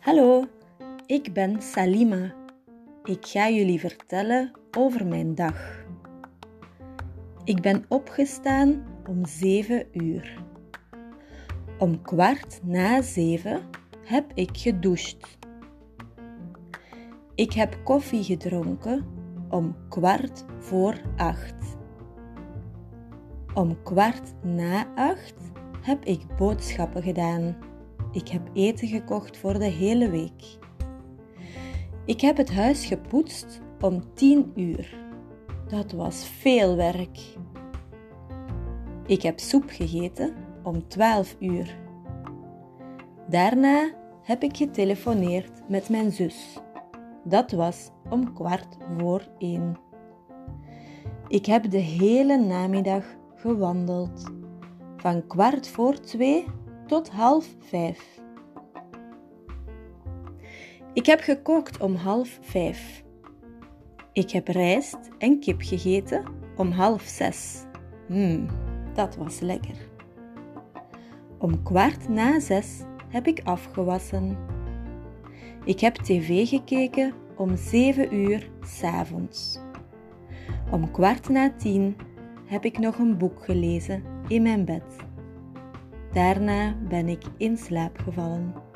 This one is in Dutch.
Hallo, ik ben Salima. Ik ga jullie vertellen over mijn dag. Ik ben opgestaan om 7 uur. Om kwart na zeven heb ik gedoucht. Ik heb koffie gedronken om kwart voor acht. Om kwart na acht heb ik boodschappen gedaan. Ik heb eten gekocht voor de hele week. Ik heb het huis gepoetst om 10 uur. Dat was veel werk. Ik heb soep gegeten om 12 uur. Daarna heb ik getelefoneerd met mijn zus. Dat was om kwart voor één. Ik heb de hele namiddag gewandeld, van kwart voor twee tot half vijf. Ik heb gekookt om half vijf. Ik heb rijst en kip gegeten om half zes. Mmm, dat was lekker. Om kwart na zes heb ik afgewassen. Ik heb tv gekeken om zeven uur s'avonds. Om kwart na tien heb ik nog een boek gelezen in mijn bed. Daarna ben ik in slaap gevallen.